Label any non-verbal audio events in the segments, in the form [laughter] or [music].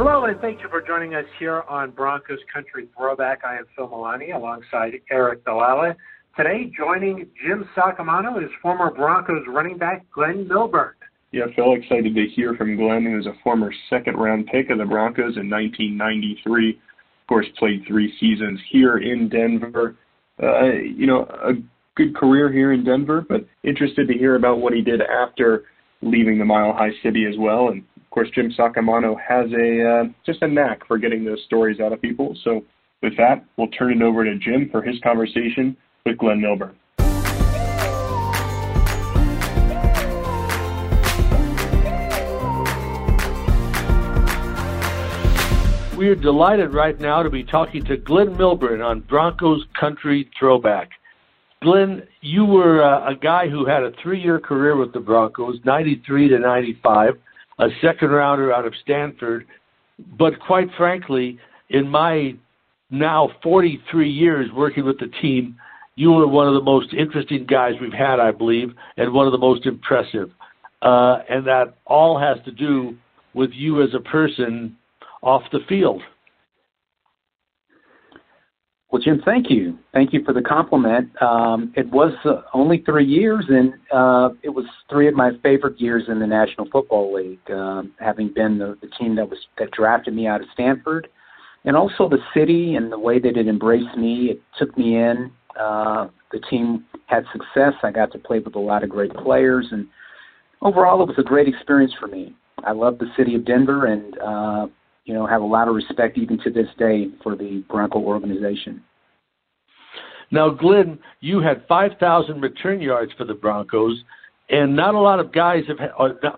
Hello, and thank you for joining us here on Broncos Country Throwback. I am Phil Milani alongside Aric DiLalla. Today, joining Jim Saccomano is former Broncos running back Glenn Milburn. Yeah, Phil, excited to hear from Glenn, who was a former second round pick of the Broncos in 1993. Of course, played three seasons here in Denver. Uh, you know, a good career here in Denver, but interested to hear about what he did after leaving the Mile High City as well. And of course, Jim Saccomano has a uh, just a knack for getting those stories out of people. So with that, we'll turn it over to Jim for his conversation with Glenn Milburn. We are delighted right now to be talking to Glenn Milburn on Broncos Country Throwback. Glenn, you were uh, a guy who had a three-year career with the Broncos, 93 to 95, a second rounder out of Stanford. But quite frankly, in my now 43 years working with the team, you were one of the most interesting guys we've had, I believe, and one of the most impressive. Uh, and that all has to do with you as a person off the field. Well, Jim, thank you. Thank you for the compliment. Um, it was uh, only three years, and uh, it was three of my favorite years in the National Football League, um, having been the, the team that was that drafted me out of Stanford, and also the city and the way that it embraced me. It took me in. Uh, the team had success. I got to play with a lot of great players, and overall, it was a great experience for me. I love the city of Denver, and uh, you know, have a lot of respect even to this day for the Bronco organization. Now, Glenn, you had 5,000 return yards for the Broncos, and not a lot of guys have had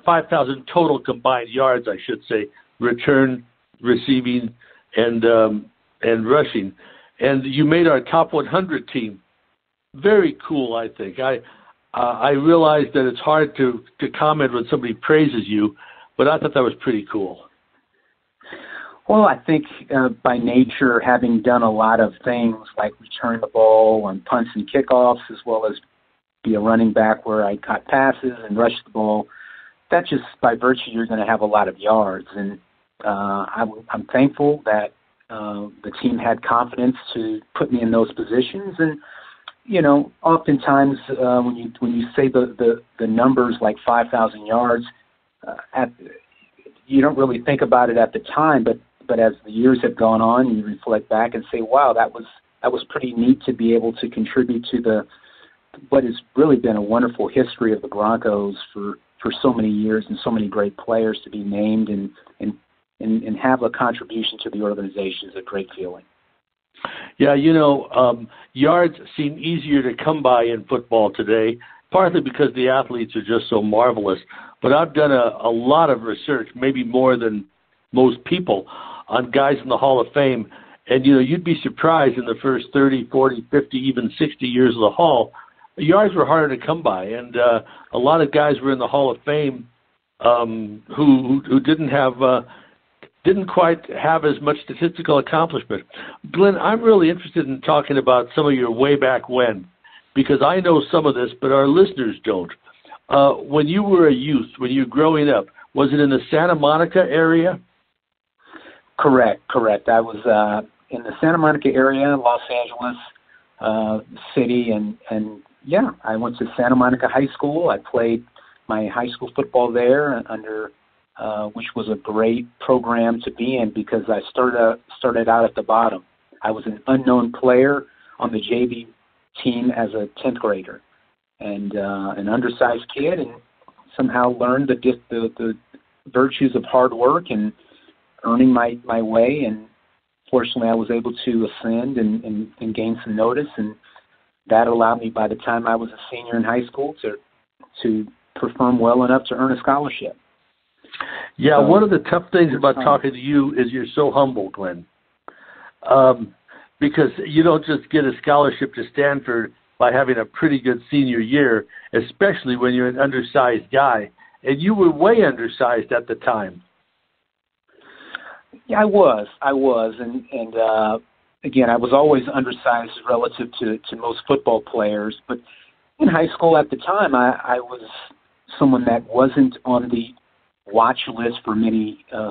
5,000 total combined yards, I should say, return, receiving, and um, and rushing. And you made our top 100 team. Very cool, I think. I uh, I realize that it's hard to to comment when somebody praises you, but I thought that was pretty cool. Well, I think uh, by nature, having done a lot of things like return the ball on punts and kickoffs, as well as be a running back where I caught passes and rushed the ball, that just by virtue you're going to have a lot of yards. And uh, I'm thankful that uh, the team had confidence to put me in those positions. And you know, oftentimes uh, when you when you say the the, the numbers like 5,000 yards, uh, at you don't really think about it at the time, but but as the years have gone on, you reflect back and say, "Wow, that was that was pretty neat to be able to contribute to the what has really been a wonderful history of the Broncos for for so many years and so many great players to be named and and and, and have a contribution to the organization is a great feeling." Yeah, you know, um, yards seem easier to come by in football today, partly because the athletes are just so marvelous. But I've done a, a lot of research, maybe more than most people, on guys in the Hall of Fame. And, you know, you'd be surprised in the first 30, 40, 50, even 60 years of the Hall, yards were harder to come by. And uh, a lot of guys were in the Hall of Fame um, who, who didn't have. Uh, didn't quite have as much statistical accomplishment. Glenn, I'm really interested in talking about some of your way back when, because I know some of this, but our listeners don't. Uh, when you were a youth, when you were growing up, was it in the Santa Monica area? Correct, correct. I was uh, in the Santa Monica area, Los Angeles uh, city, and and yeah, I went to Santa Monica High School. I played my high school football there under, uh, which was a great program to be in because I started started out at the bottom. I was an unknown player on the JV team as a tenth grader, and uh, an undersized kid, and somehow learned the the, the virtues of hard work and earning my my way, and fortunately, I was able to ascend and, and, and gain some notice, and that allowed me by the time I was a senior in high school to to perform well enough to earn a scholarship. Yeah, so, one of the tough things about talking to you is you're so humble, Glenn. Um, because you don't just get a scholarship to Stanford by having a pretty good senior year, especially when you're an undersized guy. And you were way undersized at the time. Yeah, I was. I was, and and uh, again, I was always undersized relative to to most football players. But in high school at the time, I, I was someone that wasn't on the watch list for many uh,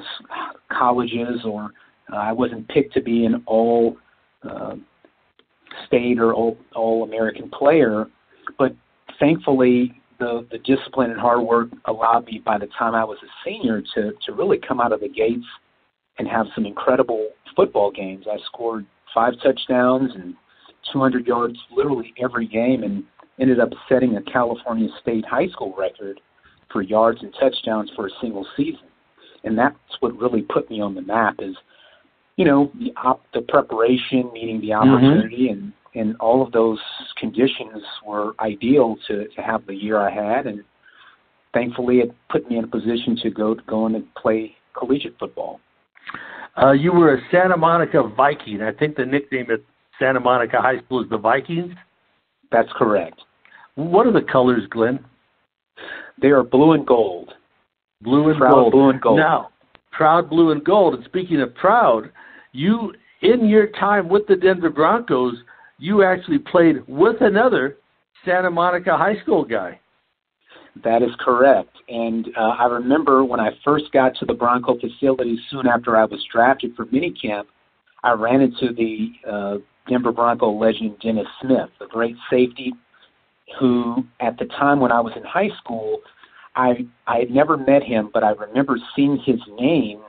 colleges or uh, I wasn't picked to be an all uh, state or all, all American player, but thankfully the the discipline and hard work allowed me by the time I was a senior to to really come out of the gates and have some incredible football games. I scored five touchdowns and 200 yards literally every game and ended up setting a California State high school record for yards and touchdowns for a single season. And that's what really put me on the map is, you know, the op- the preparation, meeting the mm-hmm. opportunity, mm-hmm. and and all of those conditions were ideal to to have the year I had, and thankfully it put me in a position to go to go and play collegiate football. Uh, you were a Santa Monica Viking. I think the nickname at Santa Monica High School is the Vikings. That's correct. What are the colors, Glenn? They are blue and gold. Blue and proud gold. Blue and gold. Now, proud blue and gold. And speaking of proud, you in your time with the Denver Broncos, you actually played with another Santa Monica High School guy. That is correct. And uh, I remember when I first got to the Bronco facility soon after I was drafted for minicamp, I ran into the uh, Denver Bronco legend Dennis Smith, the great safety who, at the time when I was in high school, I I had never met him, but I remember seeing his name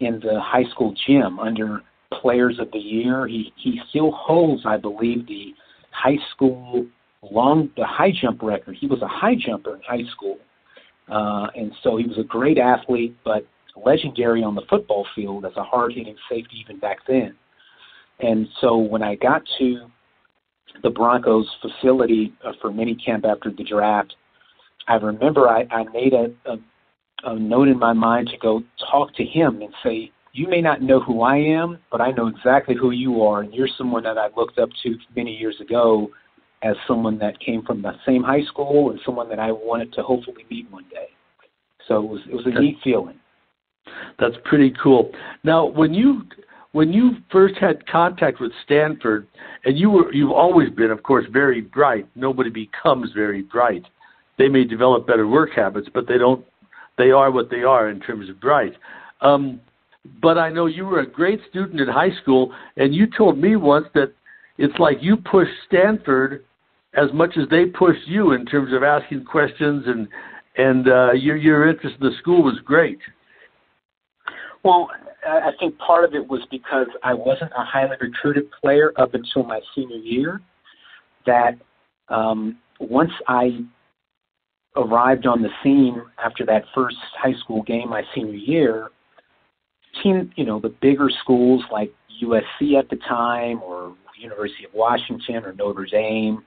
in the high school gym under Players of the Year. He he still holds, I believe, the high school long the high jump record. He was a high jumper in high school, uh, and so he was a great athlete, but legendary on the football field as a hard hitting safety even back then. And so when I got to the Broncos facility uh, for minicamp after the draft, I remember I, I made a, a, a note in my mind to go talk to him and say, you may not know who I am, but I know exactly who you are, and you're someone that I looked up to many years ago as someone that came from the same high school and someone that I wanted to hopefully meet one day. So it was it was a neat feeling. That's pretty cool. Now, when you when you first had contact with Stanford, and you were you've always been, of course, very bright. Nobody becomes very bright. They may develop better work habits, but they don't. They are what they are in terms of bright. Um, but I know you were a great student in high school, and you told me once that it's like you pushed Stanford as much as they pushed you in terms of asking questions and and uh, your your interest in the school was great. Well, I think part of it was because I wasn't a highly recruited player up until my senior year. That um, once I arrived on the scene after that first high school game my senior year, team, you know, the bigger schools like USC at the time or University of Washington or Notre Dame,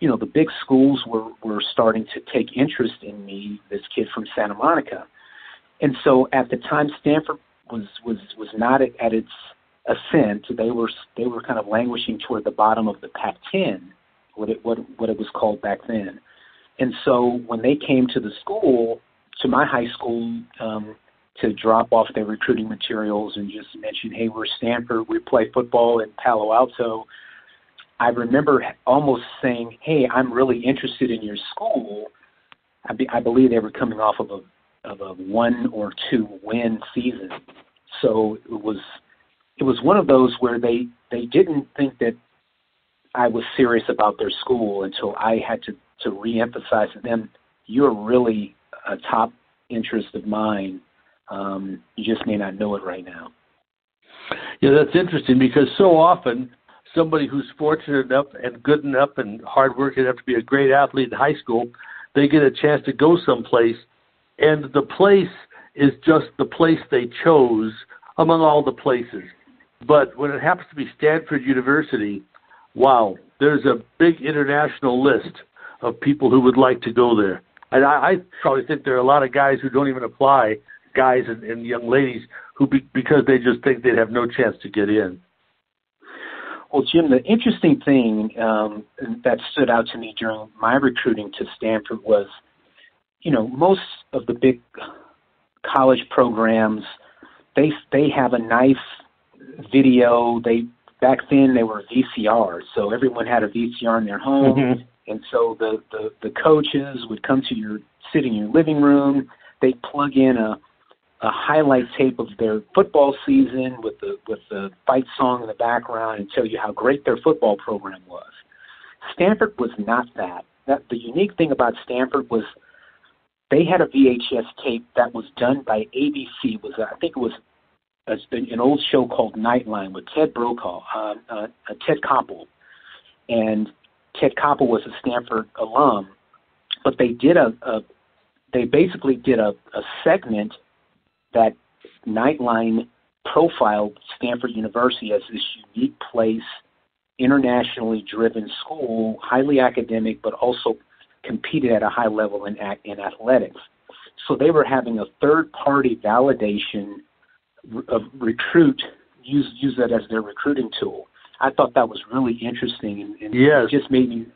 you know, the big schools were were starting to take interest in me, this kid from Santa Monica. And so at the time Stanford was was was not at, at its ascent. They were they were kind of languishing toward the bottom of the Pac-10, what it what what it was called back then. And so when they came to the school, to my high school, um, to drop off their recruiting materials and just mention, "Hey, we're Stanford. We play football in Palo Alto." I remember almost saying, "Hey, I'm really interested in your school." I, be, I believe they were coming off of a of a one or two win season. So it was it was one of those where they they didn't think that I was serious about their school until I had to to reemphasize to them, you're really a top interest of mine. Um, you just may not know it right now. Yeah, that's interesting because so often somebody who's fortunate enough and good enough and hardworking enough to be a great athlete in high school, they get a chance to go someplace and the place is just the place they chose among all the places. But when it happens to be Stanford University, wow, there's a big international list of people who would like to go there. And I, I probably think there are a lot of guys who don't even apply, guys and, and young ladies who be, because they just think they'd have no chance to get in. Well, Jim, the interesting thing um, that stood out to me during my recruiting to Stanford was – you know, most of the big college programs, they they have a nice video. They back then they were VCRs, so everyone had a VCR in their home, mm-hmm. and so the, the the coaches would come to your sit in your living room. They plug in a a highlight tape of their football season with the with the fight song in the background and tell you how great their football program was. Stanford was not that. That the unique thing about Stanford was they had a VHS tape that was done by ABC. Was I think it was a, an old show called Nightline with Ted Brokaw, uh, uh, Ted Koppel, and Ted Koppel was a Stanford alum, but they did a, a they basically did a, a segment that Nightline profiled Stanford University as this unique place, internationally driven school, highly academic, but also competed at a high level in, in athletics. So they were having a third party validation of recruit, use, use that as their recruiting tool. I thought that was really interesting and, and yes. it just made me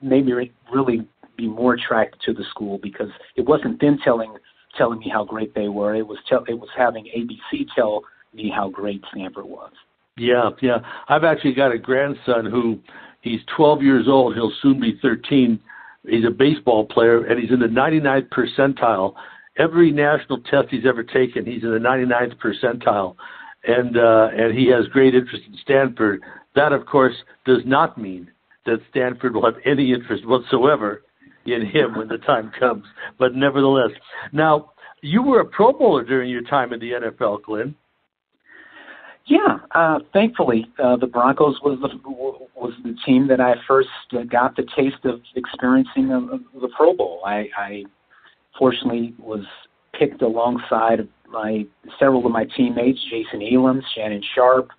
made me really be more attracted to the school because it wasn't them telling telling me how great they were. It was tell, it was having ABC tell me how great Stanford was. Yeah, yeah. I've actually got a grandson who he's 12 years old. He'll soon be 13. He's a baseball player and he's in the 99th percentile. Every national test he's ever taken, he's in the 99th percentile, and uh, and he has great interest in Stanford. That, of course, does not mean that Stanford will have any interest whatsoever in him when the time comes. But nevertheless, now you were a Pro Bowler during your time in the NFL, Glenn. Yeah, uh, thankfully, uh, the Broncos was the was the team that I first got the taste of experiencing a, the Pro Bowl. I, I fortunately was picked alongside my several of my teammates, Jason Elam, Shannon Sharpe,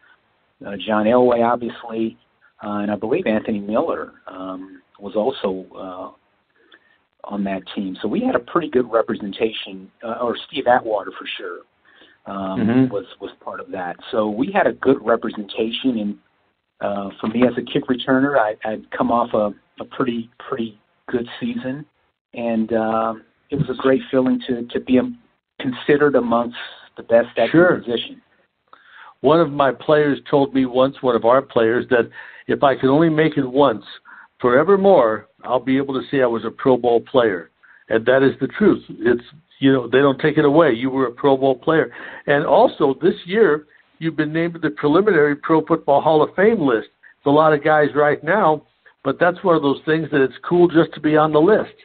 uh, John Elway, obviously, uh, and I believe Anthony Miller um, was also uh, on that team. So we had a pretty good representation, uh, or Steve Atwater for sure um, mm-hmm. was was part of that. So we had a good representation, and uh, for me as a kick returner, I, I'd come off a, a pretty pretty good season, and um, it was a great feeling to to be considered amongst the best at sure. your position. One of my players told me once, one of our players, that if I could only make it once, forevermore, I'll be able to say I was a Pro Bowl player. And that is the truth. It's you know, they don't take it away. You were a Pro Bowl player. And also this year you've been named to the preliminary Pro Football Hall of Fame list. It's a lot of guys right now, but that's one of those things that it's cool just to be on the list.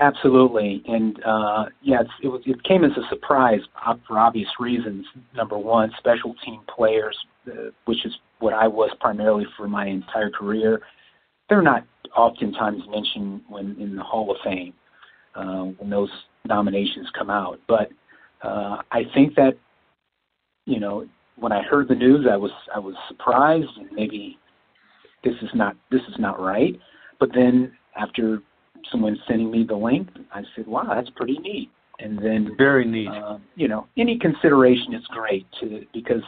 Absolutely, and uh, yeah, it was it came as a surprise for obvious reasons. Number one, special team players, uh, which is what I was primarily for my entire career they're not oftentimes mentioned when in the Hall of Fame uh, when those nominations come out. But uh, I think that you know when I heard the news, I was I was surprised and maybe this is not this is not right. But then after someone sending me the link, I said, "Wow, that's pretty neat." And then very neat. Uh, you know, any consideration is great to because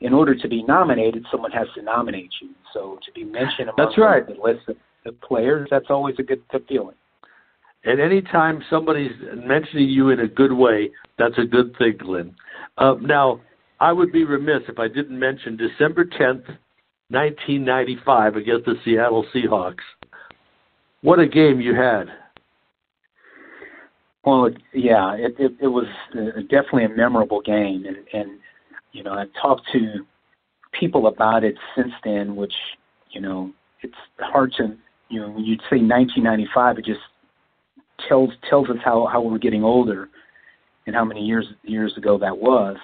in order to be nominated, someone has to nominate you. So to be mentioned among that's right. the list of, of players, that's always a good, good feeling. And anytime somebody's mentioning you in a good way, that's a good thing, Glenn. Uh, now, I would be remiss if I didn't mention December 10th, 1995, against the Seattle Seahawks. What a game you had! Well, yeah, it, it, it was uh, definitely a memorable game, and, and you know, I've talked to people about it since then, which, you know, it's hard to, you know, when you say 1995, it just tells tells us how how we're getting older and how many years years ago that was.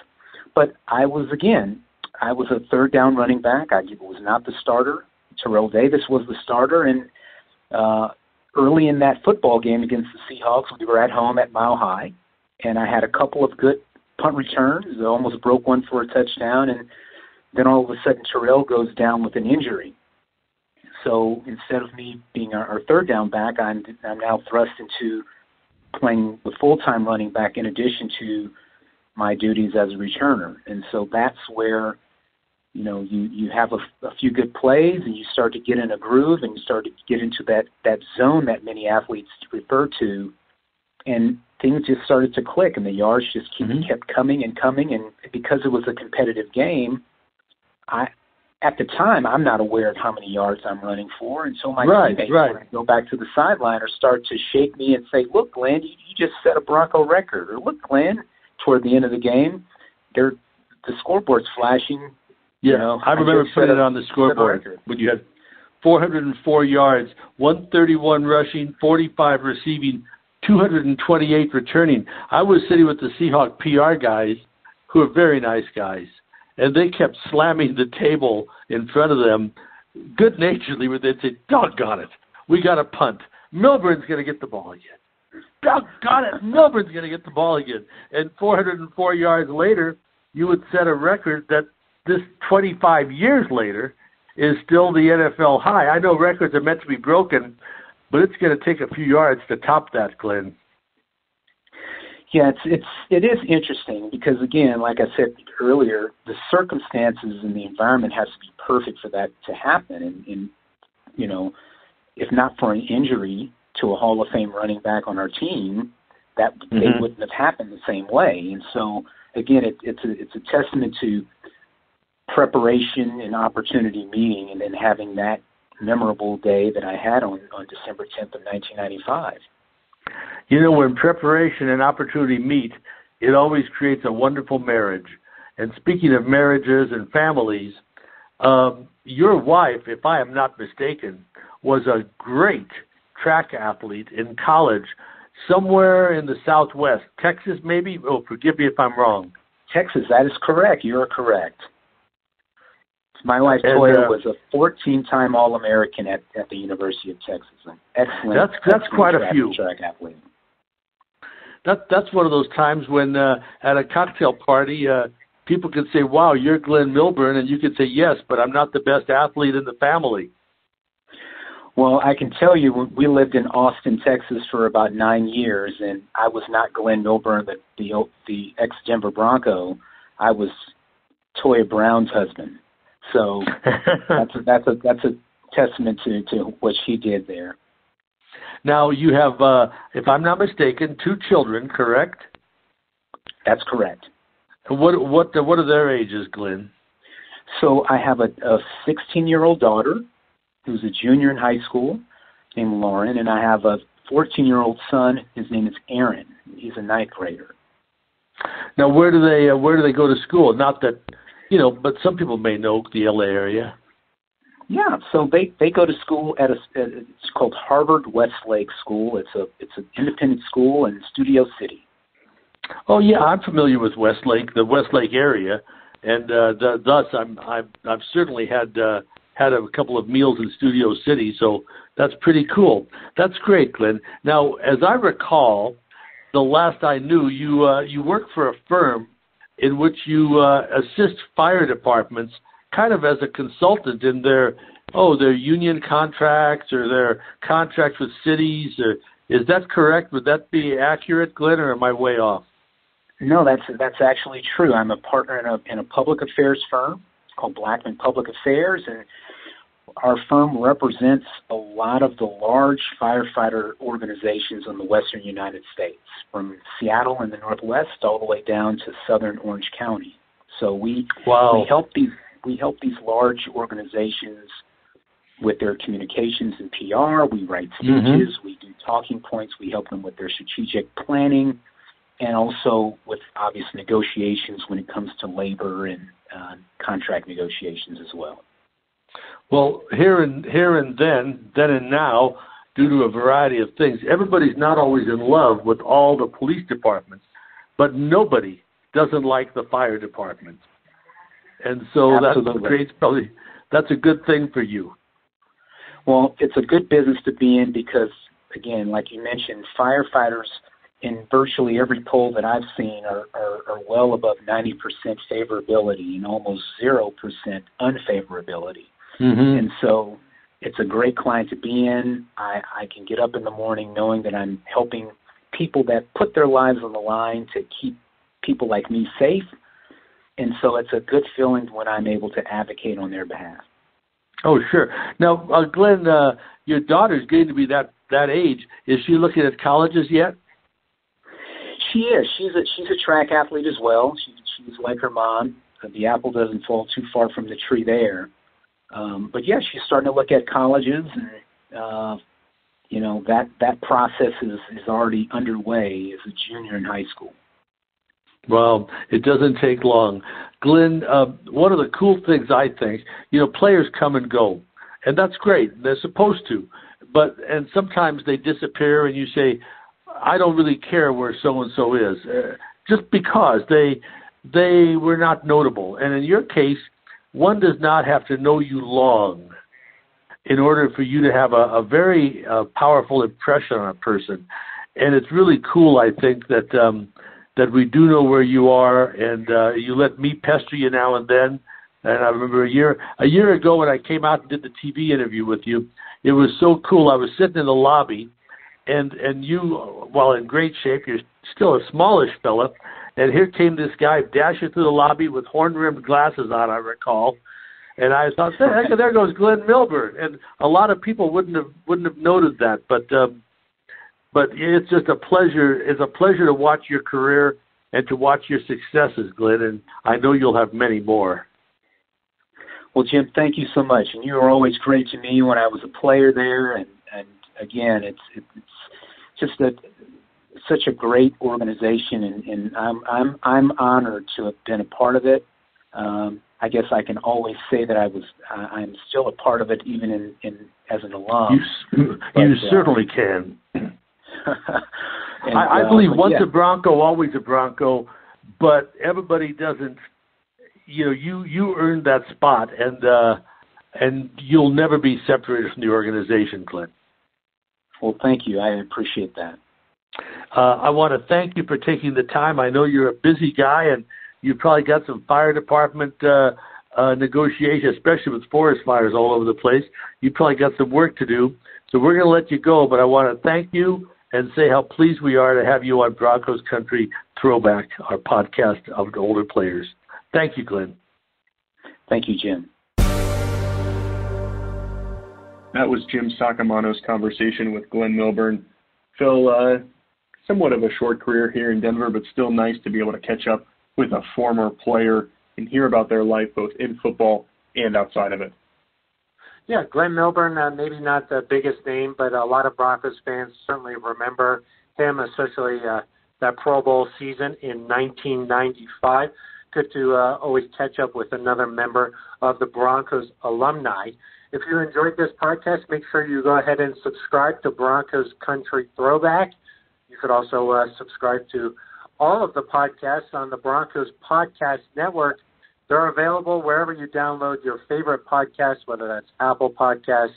But I was again, I was a third down running back. I was not the starter. Terrell Davis was the starter, and uh, early in that football game against the Seahawks, we were at home at Mile High, and I had a couple of good punt returns. I almost broke one for a touchdown, and then all of a sudden Terrell goes down with an injury. So instead of me being our, our third down back, I'm I'm now thrust into playing the full time running back in addition to my duties as a returner. And so that's where you know you you have a, a few good plays and you start to get in a groove and you start to get into that that zone that many athletes refer to and things just started to click, and the yards just keep, mm-hmm. kept coming and coming. And because it was a competitive game, I at the time I'm not aware of how many yards I'm running for, and so my right, teammates right. go back to the sideline or start to shake me and say, "Look, Glenn, you, you just set a Bronco record," or "Look, Glenn, toward the end of the game, they're the scoreboard's flashing. Yeah, you know, I remember just putting set it on the scoreboard when you had 404 yards, 131 rushing, 45 receiving, 228 returning. I was sitting with the Seahawk PR guys, who are very nice guys, and they kept slamming the table in front of them, good naturedly, where they'd say, "Doggone it, we got a punt. Milburn's going to get the ball again." Doggone it, Milburn's going to get the ball again. And 404 yards later, you would set a record that this 25 years later is still the NFL high. I know records are meant to be broken, but it's going to take a few yards to top that, Glenn. Yeah, it's it's it is interesting because again, like I said earlier, the circumstances and the environment has to be perfect for that to happen. And, and you know, if not for an injury to a Hall of Fame running back on our team, that they Mhm. wouldn't have happened the same way. And so again, it, it's a it's a testament to preparation and opportunity meeting, and then having that memorable day that I had on on December 10th of 1995. You know, when preparation and opportunity meet, it always creates a wonderful marriage. And speaking of marriages and families, um, your wife, if I am not mistaken, was a great track athlete in college, somewhere in the Southwest, Texas, maybe. Oh, forgive me if I'm wrong. Texas, that is correct. You are correct. My wife And, Toya uh, was a 14-time All-American at, at the University of Texas. An excellent. That's- that's excellent quite a track, few. Track athlete. That that's one of those times when uh, at a cocktail party, uh, people can say, "Wow, you're Glenn Milburn," and you can say, "Yes, but I'm not the best athlete in the family." Well, I can tell you, we lived in Austin, Texas, for about nine years, and I was not Glenn Milburn, the the, the ex Denver Bronco. I was Toya Brown's husband. So [laughs] that's a, that's a that's a testament to to what she did there. now you have, uh, if I'm not mistaken, two children, correct? That's correct. What what what are their ages, Glenn? So I have a, a 16 year old daughter who's a junior in high school named Lauren, and I have a 14 year old son. His name is Aaron. He's a ninth grader. Now, where do they uh, where do they go to school? Not that you know, but some people may know the LA area. Yeah, so they they go to school at a it's called Harvard Westlake School. It's a it's an independent school in Studio City. Oh yeah, I'm familiar with Westlake, the Westlake area, and uh, the, thus I'm I've, I've certainly had uh, had a couple of meals in Studio City, so that's pretty cool. That's great, Glenn. Now, as I recall, the last I knew, you uh, you work for a firm in which you uh, assist fire departments, kind of as a consultant in their oh their union contracts or their contracts with cities. Or is that correct? Would that be accurate, Glenn, or am I way off? No, that's that's actually true. I'm a partner in a in a public affairs firm. Called Blackman Public Affairs, and our firm represents a lot of the large firefighter organizations in the western United States, from Seattle in the northwest all the way down to southern Orange County. So we Wow. we help these we help these large organizations with their communications and PR. We write Mhm. speeches, we do talking points, we help them with their strategic planning, and also with obvious negotiations when it comes to labor and uh, contract negotiations as well. Well, here and here and then, then and now, due to a variety of things, everybody's not always in love with all the police departments, but nobody doesn't like the fire department, and so that Absolutely. creates probably that's a good thing for you. Well, it's a good business to be in because, again, like you mentioned, firefighters in virtually every poll that I've seen are, are, are well above 90% favorability and almost 0% unfavorability. Mm-hmm. And so it's a great client to be in. I, I can get up in the morning knowing that I'm helping people that put their lives on the line to keep people like me safe. And so it's a good feeling when I'm able to advocate on their behalf. Oh, sure. Now, uh, Glenn, uh, your daughter's getting to be that that age. Is she looking at colleges yet? She is. She's a she's a track athlete as well. She, she's like her mom. The apple doesn't fall too far from the tree there. Um, but yeah, she's starting to look at colleges, and uh, you know that that process is is already underway as a junior in high school. Well, it doesn't take long. Glenn, uh, one of the cool things I think, you know, players come and go, and that's great. They're supposed to, but and sometimes they disappear, and you say, I don't really care where so and so is, uh, just because they they were not notable. And in your case, one does not have to know you long in order for you to have a, a very uh, powerful impression on a person. And it's really cool, I think, that um, that we do know where you are, and uh, you let me pester you now and then. And I remember a year a year ago when I came out and did the TV interview with you, it was so cool. I was sitting in the lobby, and and you, while in great shape, you're still a smallish fella, and here came this guy dashing through the lobby with horn-rimmed glasses on, I recall. And I thought, heck, there goes Glenn Milburn. And a lot of people wouldn't have wouldn't have noted that, but um, but it's just a pleasure. It's a pleasure to watch your career and to watch your successes, Glenn. And I know you'll have many more. Well, Jim, thank you so much. And you were always great to me when I was a player there. And and again, it's it's just a such a great organization, and, and I'm I'm I'm honored to have been a part of it. Um, I guess I can always say that I was uh, I'm still a part of it, even in, in as an alum. You, but, you uh, certainly can. [laughs] and, I, I believe uh, once yeah. a Bronco, always a Bronco, but everybody doesn't. You know, you you earned that spot, and uh, and you'll never be separated from the organization, Clint. Well, thank you. I appreciate that. Uh, I want to thank you for taking the time. I know you're a busy guy, and you've probably got some fire department uh, uh, negotiation, especially with forest fires all over the place. You probably got some work to do. So we're going to let you go, but I want to thank you and say how pleased we are to have you on Broncos Country Throwback, our podcast of the older players. Thank you, Glenn. Thank you, Jim. That was Jim Saccomano's conversation with Glenn Milburn. Phil, uh, somewhat of a short career here in Denver, but still nice to be able to catch up with a former player and hear about their life both in football and outside of it. Yeah, Glenn Milburn, uh, maybe not the biggest name, but a lot of Broncos fans certainly remember him, especially uh, that Pro Bowl season in 1995. Good to uh, always catch up with another member of the Broncos alumni. If you enjoyed this podcast, make sure you go ahead and subscribe to Broncos Country Throwback. You could also uh, subscribe to all of the podcasts on the Broncos Podcast Network. They're available wherever you download your favorite podcasts, whether that's Apple Podcasts,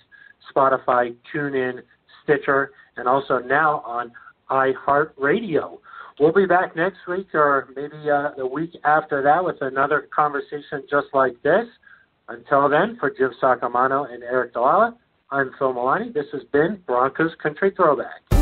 Spotify, TuneIn, Stitcher, and also now on iHeartRadio. We'll be back next week or maybe uh, the week after that with another conversation just like this. Until then, for Jim Saccomano and Aric DiLalla, I'm Phil Milani. This has been Broncos Country Throwback.